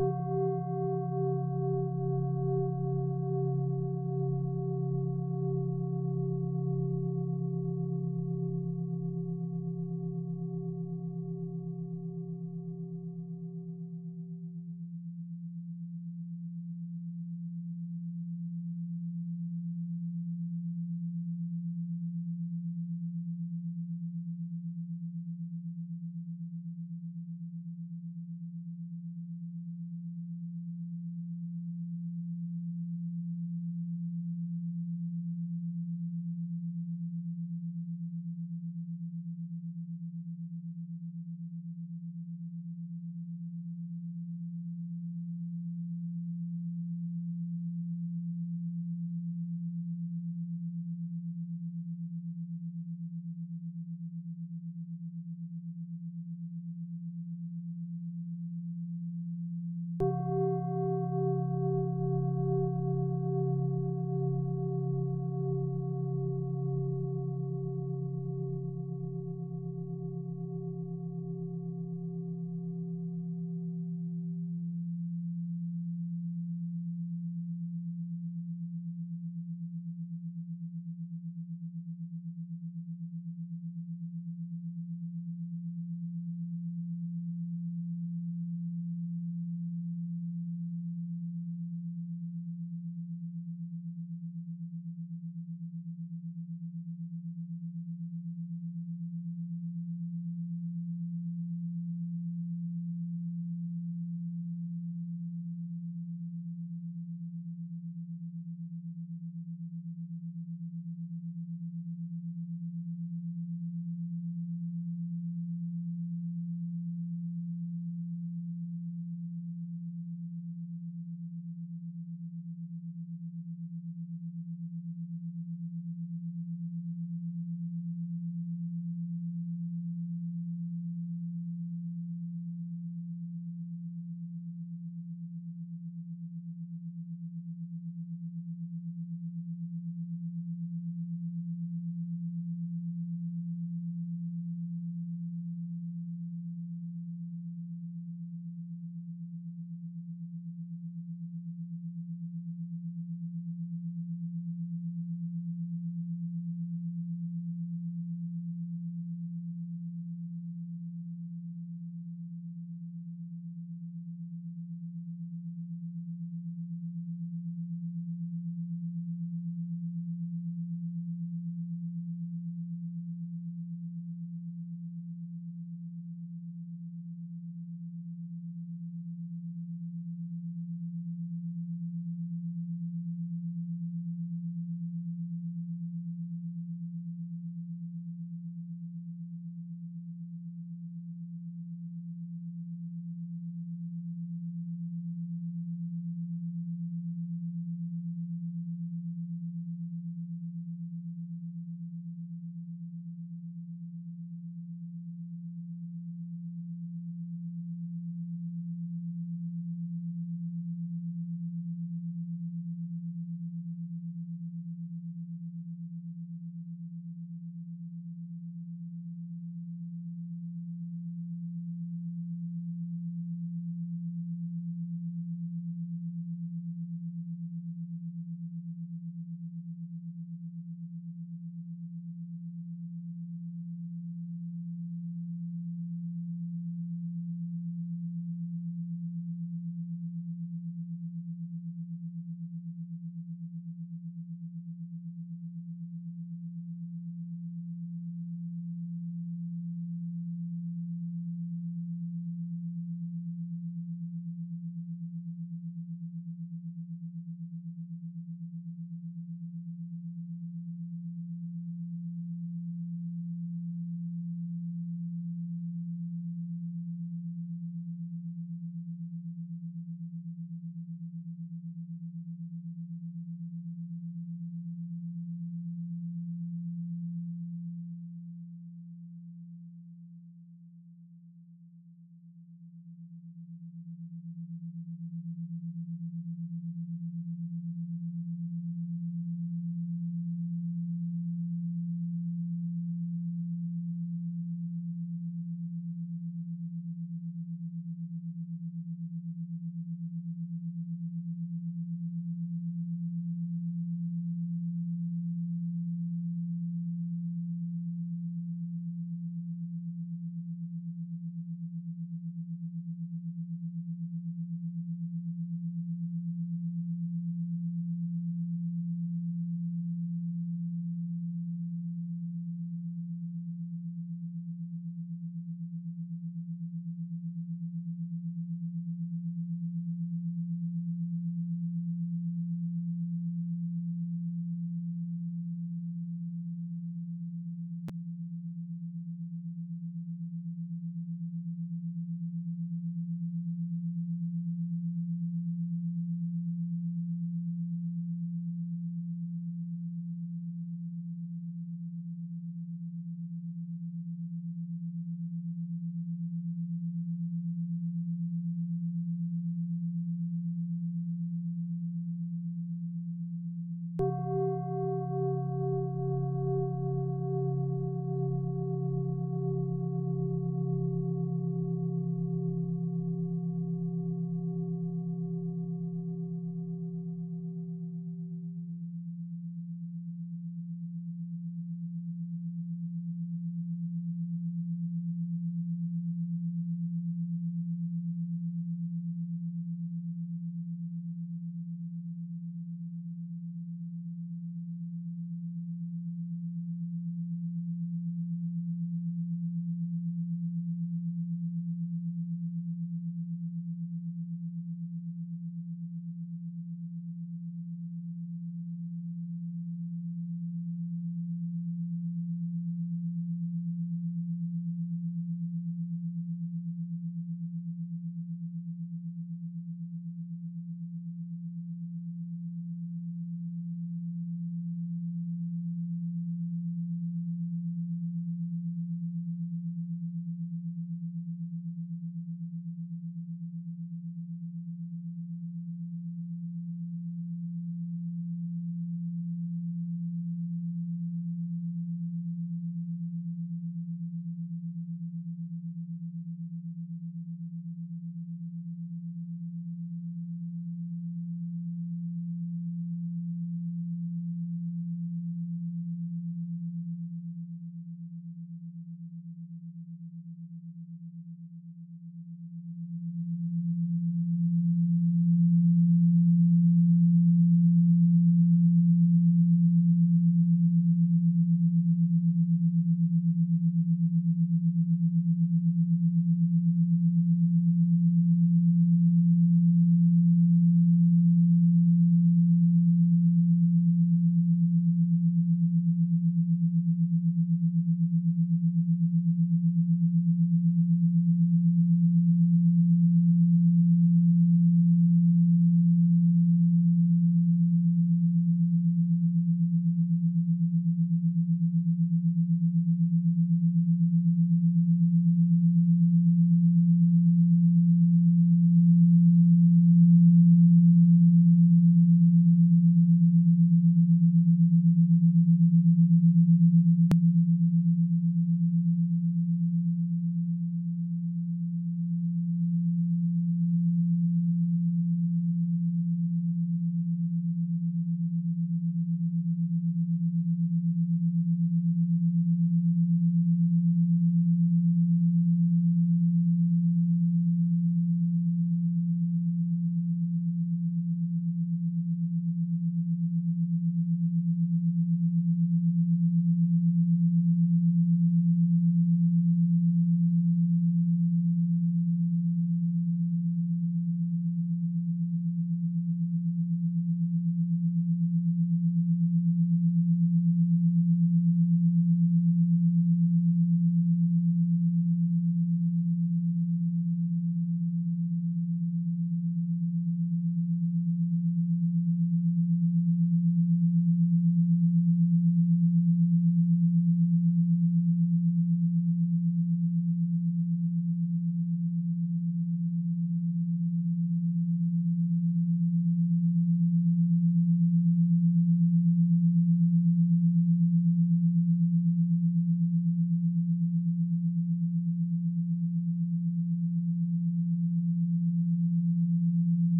you